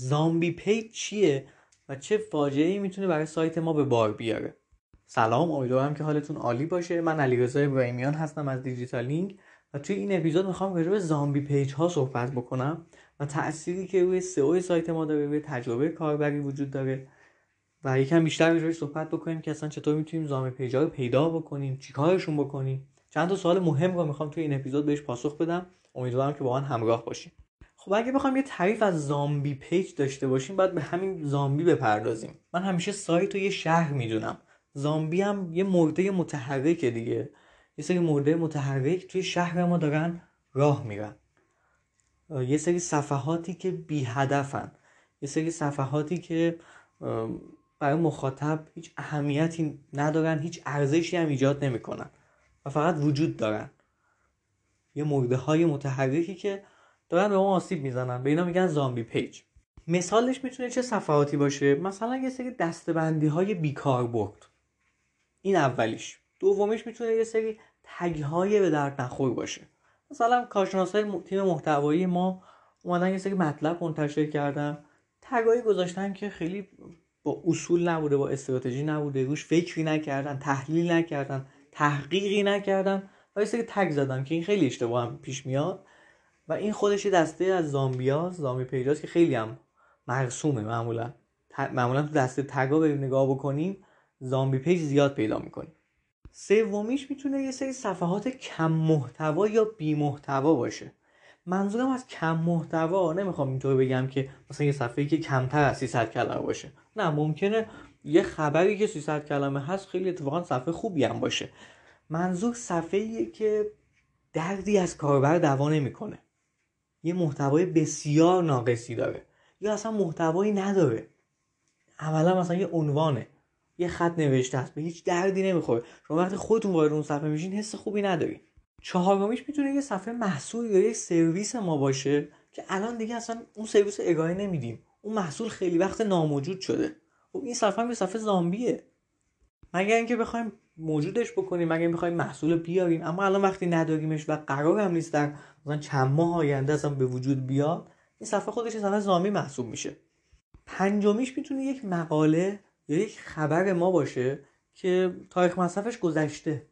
zombie page چیه و چه فاجعه ای می‌تونه برای سایت ما به بار بیاره. سلام امیدوارم که حالتون عالی باشه. من علیرضا ابراهیمیان هستم از دیجیتال لینک و توی این اپیزود می‌خوام راجع به zombie page ها صحبت بکنم و تأثیری که روی سئو سایت ما داره روی تجربه کاربری وجود داره و یکم بیشتر روی صحبت بکنیم که اصلا چطور می‌تونیم zombie page ها رو پیدا بکنیم چیکارشون بکنیم. چند تا سوال مهم رو می‌خوام توی این اپیزود بهش پاسخ بدم. امیدوارم که با من همراه باشیم. خب اگه بخوام یه تعریف از زامبی پیج داشته باشیم باید به همین زامبی بپردازیم. من همیشه سایت رو یه شهر می‌دونم. زامبی هم یه مرده متحرکه دیگه. یه سری مرده متحرک توی شهر ما دارن راه میرن. یه سری صفحاتی که بی هدفن یه سری صفحاتی که برای مخاطب هیچ اهمیتی ندارن هیچ ارزشی هم ایجاد نمی‌کنن و فقط وجود دارن. یه مرده های متحرکی که دارن به ما آسیب می‌زنن. به اینا میگن زامبی پیج. مثالش می‌تونه چه صفحاتی باشه؟ مثلا یه سری دستبندی های بیکار برد. این اولیش. دومیش می‌تونه یه سری تگ های به درد نخور باشه. مثلا کارشناس های تیم محتوایی ما اومدن یه سری مطلب منتشر کردن. تگایی گذاشتن که خیلی با اصول نبوده با استراتژی نبوده. روش فکری نکردن تحلیل نکردن تحقیقی نکردن و یه سری تگ زدن که این خیلی اشتباه هم پیش میاد. و این خودش دسته از زامبیاز زامبی پیجاست که خیلی هم مرسومه معمولا. معمولا تو دسته تگا بریم نگاه بکنیم زامبی پیج زیاد پیدا می‌کنیم. سومیش می‌تونه یه سری صفحات کم محتوا یا بی محتوا باشه. منظورم از کم محتوا نمی‌خوام اینطور بگم که مثلا یه صفحه‌ای که کمتر از 300 کلمه باشه. نه ممکنه یه خبری که 300 کلمه هست خیلی اتفاقا صفحه خوبی هم باشه. منظور صفحه‌ایه که دردی از کاربر دوا نمی‌کنه. یه محتوای بسیار ناقصی داره. یا اصلا محتوایی نداره. عملا مثلا یه عنوانه. یه خط نوشته است به هیچ دردی نمی‌خوره. شما وقتی خودتون وارد اون صفحه میشین حس خوبی نداری. چهارمیش می‌تونه یه صفحه محصول یا یه سرویس ما باشه که الان دیگه اصلا اون سرویس ارائه نمیدیم. اون محصول خیلی وقت ناموجود شده. خب این صفحه هم یه صفحه زامبیه. مگر اینکه بخوایم موجودش بکنیم مگر بخوایم محصول بیاریم؟ اما الان وقتی نداریمش و قرار هم نیست در مثلا چند ماه آینده اصلا به وجود بیاد این صفحه خودش صفحه زامبی محسوب میشه. پنجمیش می‌تونه یک مقاله یا یک خبر ما باشه که تاریخ مصرفش گذشته.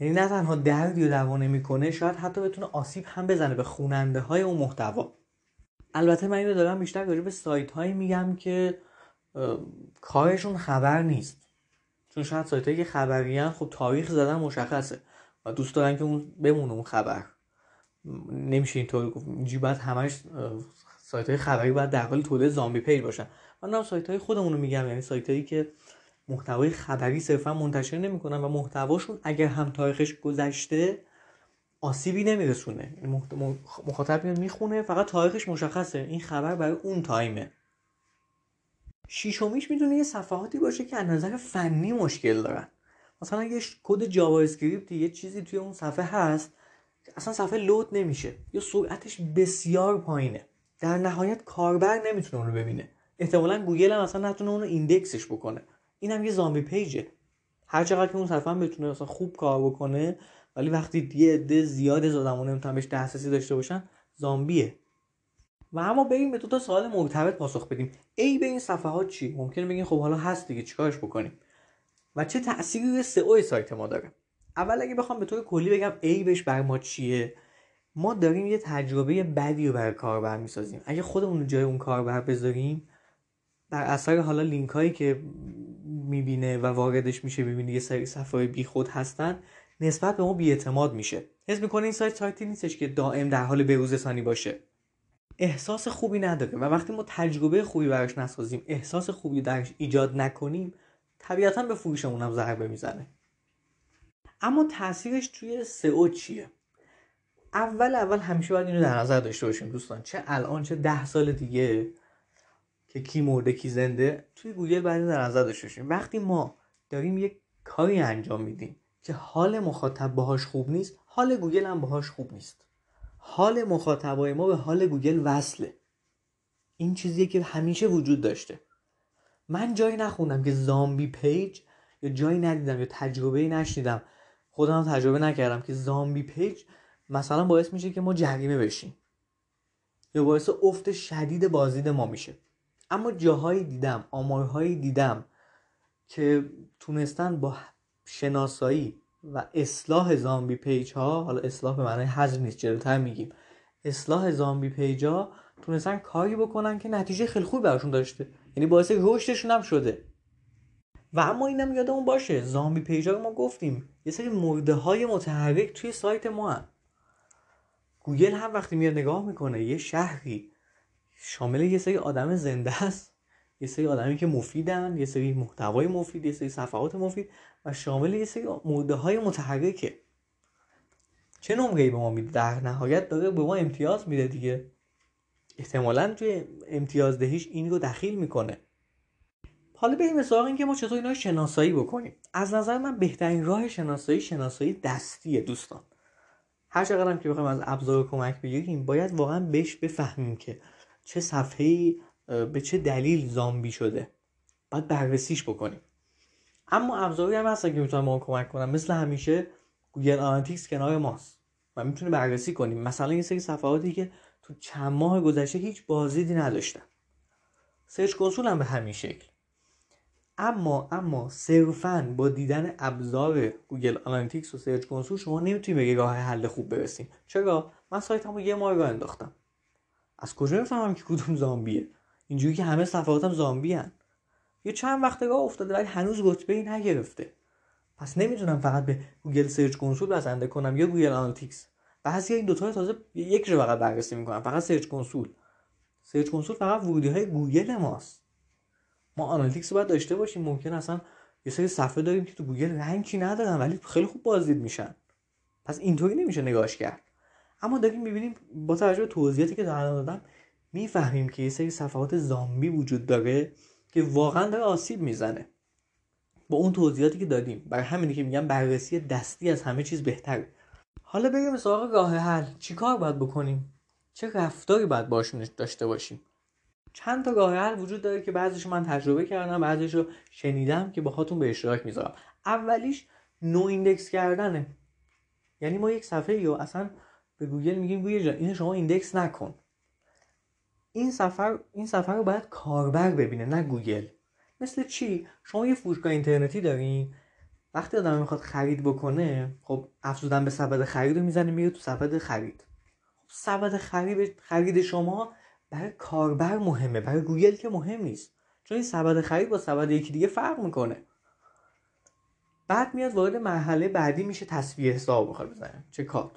یعنی نه تنها دردی رو دوا نمی‌کنه شاید حتی بتونه آسیب هم بزنه به خوننده های اون محتوا. البته من اینو دارم بیشتر راجع به سایت هایی میگم که کارشون خبر نیست. چون شاید سایت که خبری خب تاریخ زدن مشخصه و دوست دارن که اون بمونه اون خبر. نمیشه اینطور گفت. اینجوری باید همش سایت های خبری باید در حال تولید زامبی پیج باشن. من هم سایت های خودمون رو میگم. یعنی سایت هایی که محتوای خبری صرفا منتشر نمی‌کنن و محتواشون اگر هم تاریخش گذشته آسیبی نمیرسونه. مخاطب میاد می‌خونه فقط تاریخش مشخصه. این خبر برای اون تایمه. شیشمیش می‌تونه یه صفحاتی باشه که از نظر فنی مشکل دارن. مثلا یه کد JavaScript یه چیزی توی اون صفحه هست که اصلا صفحه load نمیشه. یا سرعتش بسیار پایینه. در نهایت کاربر نمی‌تونه اون رو ببینه. احتمالا گوگل هم اصلا نتونه اون رو index ش بکنه. این هم یه zombie page ه. هر چقدر که اون صفحه هم بتونه اصلا خوب کار بکنه ولی وقتی یه عده زیاد از آدم‌ها نمی‌تونن بهش دسترسی داشته باشن زامبیه. و اما بریم به دو تا سوال مرتبط پاسخ بدیم. ای به این صفحات چی؟ ممکنه بگین خب حالا هست دیگه چیکارش بکنیم؟ و چه تأثیری روی سئو سایت ما داره؟ اول اگه بخوام به طور کلی بگم ای بهش بر ما چیه؟ ما داریم یه تجربه بدی رو برای کاربر می‌سازیم. اگه خودمون جای اون کاربر بذاریم در اثر حالا لینک هایی که می‌بینه و واردش میشه ببینه یه سری صفحه بی خود هستن نسبت به ما بیاعتماد میشه. حس می‌کنه این سایت سایتی نیستش که دائم در حال بروزرسانی باشه. احساس خوبی نداره و وقتی ما تجربه خوبی براش نسازیم احساس خوبی درش ایجاد نکنیم طبیعتا به فروشمون هم ضربه می‌زنه. اما تاثیرش توی سئو چیه؟ اول اول همیشه باید اینو در نظر داشته باشیم دوستان. چه الان چه ده سال دیگه که کی مرده کی زنده توی گوگل باید در نظر داشته باشیم. وقتی ما داریم یک کاری انجام میدیم که حال مخاطب باهاش خوب نیست حال گوگل هم باهاش خوب نیست. حال مخاطبای ما به حال گوگل وصله. این چیزیه که همیشه وجود داشته. من جایی نخوندم که zombie page یا جایی ندیدم یا تجربه نشنیدم. خودم تجربه نکردم که zombie page مثلا باعث میشه که ما جریمه بشیم. یا باعث افت شدید بازدید ما میشه. اما جاهایی دیدم آمارهایی دیدم که تونستن با شناسایی و اصلاح zombie page ها حالا اصلاح به معنی حذف نیست جلوتر میگیم. اصلاح zombie page ها تونستن کاری بکنن که نتیجه خیلی خوبی براشون داشته. یعنی باعث رشدشون هم شده. و اما اینم یادمون باشه zombie page ها ما گفتیم. یه سری مرده های متحرک توی سایت ما هم. گوگل هم وقتی میاد نگاه می‌کنه یه شهری شامل یه سری آدم زنده است. یه سری آدمی که مفیدن یه سری محتوای مفید یه سری صفحات مفید و شامل یه سری مرده های متحرکه. چه نمره به ما میده؟ در نهایت داره به ما امتیاز میده دیگه. احتمالا توی امتیاز دهیش این رو دخیل می‌کنه. حالا بریم سراغ این که ما چطور اینا شناسایی بکنیم. از نظر من بهترین راه شناسایی شناسایی دستیه دوستان. هر چقدر که بخوایم از ابزار کمک بگیریم باید واقعا بهش بفهمیم که چه صفحه به چه دلیل زامبی شده؟ باید بررسیش بکنیم. اما ابزاری هم هستن که می‌تونن ما کمک کنن مثل همیشه Google Analytics کنار ماست. و می‌تونه بررسی کنیم. مثلا یه سری صفحاتی که تو چند ماه گذشته هیچ بازدیدی نداشتن. Search Console هم به همین شکل. اما اما صرفا با دیدن ابزار Google Analytics و Search Console شما نمی‌تونید به راه حل خوب برسیم. چرا؟ من سایتمو یه ماه راه انداختم. از کجا بفهمم که کدوم زامبیه؟ اینجوری که همه صفحاتم زامبی هن. یه چند وقت راه افتاده ولی هنوز رتبه ای نگرفته. پس نمی‌تونم فقط به Google Search Console بسنده کنم یا Google Analytics. بعضی این دوتا تازه یک رو فقط بررسی می‌کنم فقط Search Console. Search Console فقط ورودی های گوگل ماست. ما Analytics رو باید داشته باشیم ممکن اصلا یه سری صفحه داریم که تو گوگل rank ی ندارن ولی خیلی خوب بازدید میشن. پس اینطوری نمیشه نگاهش کرد. اما داریم می‌بینیم با توجه به توضیحاتی که دارم دادم می‌فهمیم که یه سری صفحات زامبی وجود داره که واقعا داره آسیب می‌زنه. با اون توضیحاتی که دادیم. برای همینی که میگم بررسی دستی از همه چیز بهتره. حالا بریم سراغ راه حل. چیکار باید بکنیم؟ چه رفتاری باید باشون داشته باشیم؟ چند تا راه حل وجود داره که بعضیش من تجربه کردم بعضیش رو شنیدم که باهاتون به اشتراک می‌ذارم. اولیش no index کردنه. یعنی ما یک صفحه رو اصلا به گوگل میگیم گوگل جان اینو شما index نکن. این صفحه این صفحه رو باید کاربر ببینه نه گوگل. مثل چی؟ شما یه فروشگاه اینترنتی دارین وقتی آدم می‌خواد خرید بکنه خب افزودن به سبد خرید رو می‌زنه میره تو سبد خرید. خب سبد خرید خرید شما برای کاربر مهمه برای گوگل که مهم نیست. چون این سبد خرید با سبد یکی دیگه فرق می‌کنه. بعد میاد وارد مرحله بعدی میشه تسویه حساب بخواد بزنه checkout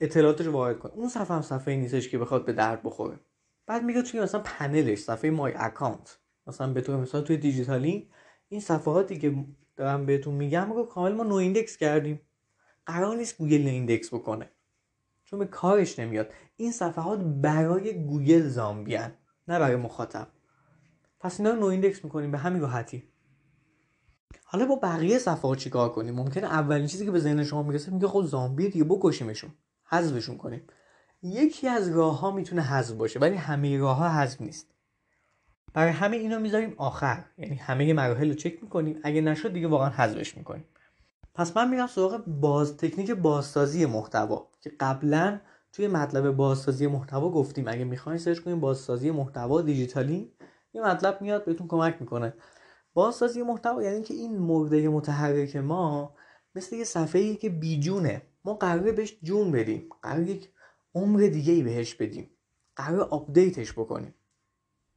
اطلاعاتش وارد کنه. اون صفحه هم صفحه نیستش که بخواد به درد بخوره. بعد میگه توی مثلا پنلش صفحه my account مثلا به طور مثلا توی دیجیتالی این صفحاتی که دارم بهتون میگم رو کامل ما no index کردیم. قرار نیست گوگل no index بکنه. چون به کارش نمیاد. این صفحات برای گوگل زامبیان نه برای مخاطب. پس اینا رو نو ایندکس می‌کنیم به همین راحتی. حالا با بقیه صفحات چیکار کنیم؟ ممکنه اولین چیزی که به ذهن شما می‌رسه میگه خب زامبی دیگه بکشیمشون حذفشون کنیم. یکی از راه ها می‌تونه حذف باشه ولی همه راه ها حذف نیست. برای همه اینو می‌ذاریم آخر. یعنی همه مراحل رو چک می‌کنیم. اگه نشد دیگه واقعا حذفش می‌کنیم. پس من میرم سراغ باز تکنیک بازسازی محتوا که قبلا توی مطلب بازسازی محتوا گفتیم. اگه می‌خواین search کنیم بازسازی محتوا دیجیتالی یه مطلب میاد بهتون کمک می‌کنه. بازسازی محتوا یعنی که این مرده متحرک ما مثل یه صفحه که بیجونه. ما قراره بهش جون بدیم. قرار یک عمر دیگه ای بهش بدیم. قرار update ش بکنیم.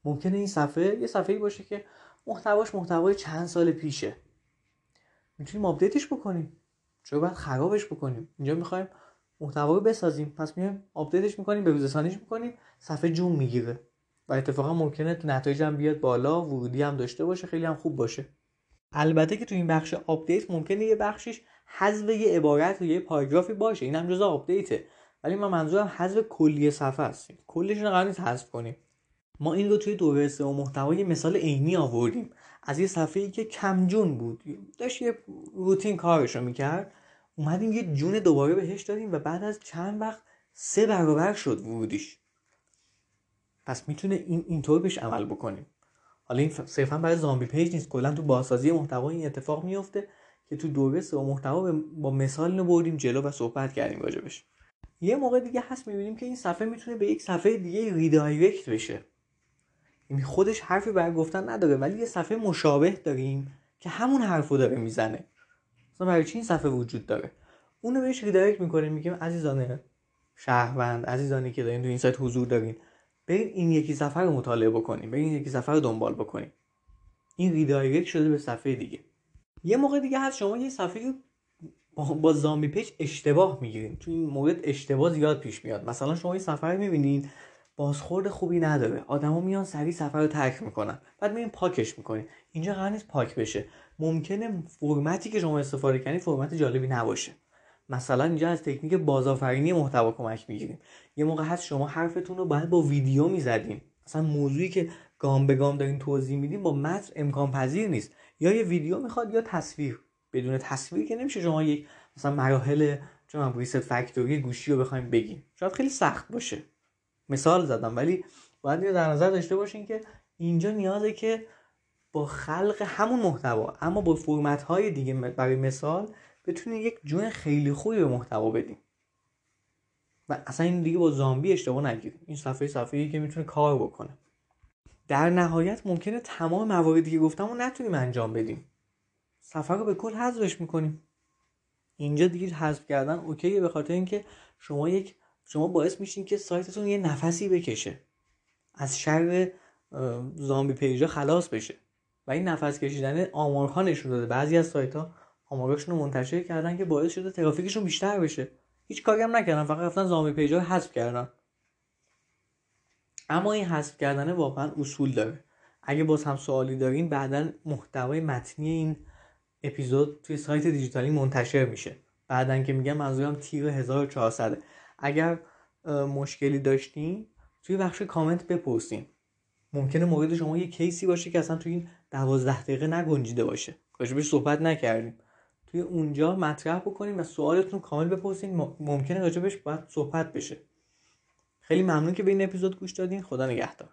ممکنه این صفحه یه صفحه باشه که محتواش محتوای چند سال پیشه. می‌تونیم update ش بکنیم. چرا باید خرابش بکنیم؟ اینجا می‌خوایم محتوا رو بسازیم. پس میایم update ش می‌کنیم به روزرسانیش می‌کنیم صفحه جون می‌گیره. و اتفاقا ممکنه تو نتایج هم بیاد بالا ورودی هم داشته باشه خیلی هم خوب باشه. البته که تو این بخش update ممکنه یه بخشش حذف یه عبارت یا یه پاراگرافی باشه. این هم جزء update ه. ولی من منظورم حذف کلی صفحه است. کلش رو قرار نیست حذف کنیم. ما این رو توی دوره و محتوا یه مثال عینی آوردیم. از یه صفحه ای که کمجون بود. داشت یه روتین کارش رو می‌کرد. اومدیم یه جون دوباره بهش دادیم و بعد از چند وقت سه برابر شد ورودیش. پس می‌تونه این اینطور بهش عمل بکنیم. حالا این صرفا برای zombie page نیست. کلا تو بازسازی محتوا این اتفاق میفته که تو دوره و محتوا با مثال اینو بردیم جلو و صحبت کردیم راجبش. یه موقع دیگه هست می‌بینیم که این صفحه می‌تونه به یک صفحه دیگه redirect بشه. یعنی خودش حرفی برای گفتن نداره ولی یه صفحه مشابه داریم که همون حرفو داره می‌زنه. مثلا برای چی این صفحه وجود داره؟ اونو بهش redirect می‌کنیم میگیم عزیزان شهروند عزیزانی که دارین تو این سایت حضور دارین برید این یکی صفحه رو مطالعه بکنیم برید این یکی صفحه رو دنبال بکنیم این redirect شده به صفحه دیگه. یه موقع دیگه هست شما یه صفحه با zombie page اشتباه می‌گیرین تو این مورد اشتباه زیاد پیش میاد. مثلا شما این صفحه رو می‌بینین بازخورد خوبی نداره. آدما میان سریع سفر رو ترک می‌کنن. بعد میرین پاکش می‌کنین. اینجا قرار نیست پاک بشه. ممکنه فرمتی که شما استفاده کنید فرمت جالبی نباشه. مثلا اینجا از تکنیک بازآفرینی محتوا کمک می‌گیریم. یه موقع هست شما حرفتون رو باید با ویدیو می‌زدین. مثلا موضوعی که گام به گام دارین توضیح میدین با متن امکان پذیر نیست. یا یه ویدیو می‌خواد یا تصویر. بدون تصویر که نمیشه شما یک مثلا مراحل چون ریست فکتوری گوشی رو بخوایم بگیم. شاید خیلی سخت باشه. مثال زدم ولی باید در نظر داشته باشین که اینجا نیازه که با خلق همون محتوا اما با فرمت های دیگه برای مثال بتونید یک جون خیلی خوبی به محتوا بدیم و اصلا این دیگه با زامبی اشتباه نگیریم این صفحه صفحه که می‌تونه کار بکنه. در نهایت ممکنه تمام مواردی که گفتم رو نتونیم انجام بدیم. سفر رو به کل حذفش می‌کنیم. اینجا دیگه حذف کردن اوکیه به خاطر اینکه شما یک شما باعث میشین که سایتتون یه نفسی بکشه. از شر زامبی پیجا خلاص بشه. و این نفس کشیدن آمارها نشون داده. بعضی از سایت ها آمارشون رو منتشر کردن که باعث شده ترافیکشون بیشتر بشه. هیچ کاری هم نکردن فقط رفتن زامبی پیجا رو حذف کردن. اما این حذف کردن واقعا اصول داره. اگه باز هم سوالی دارین بعدا محتوای متنی این اپیزود توی سایت دیجیتالی منتشر میشه. بعدا که میگم منظورم تیر 1400 اگر مشکلی داشتین توی بخش کامنت بپرسین. ممکنه مورد شما یه کیسی باشه که اصلا توی این دوازده دقیقه نگنجیده باشه. راجبش صحبت نکردیم. توی اونجا مطرح بکنیم و سوالتون کامل بپرسین. ممکنه راجبش باید صحبت بشه. خیلی ممنون که به این اپیزود گوش دادین. خدا نگهدار.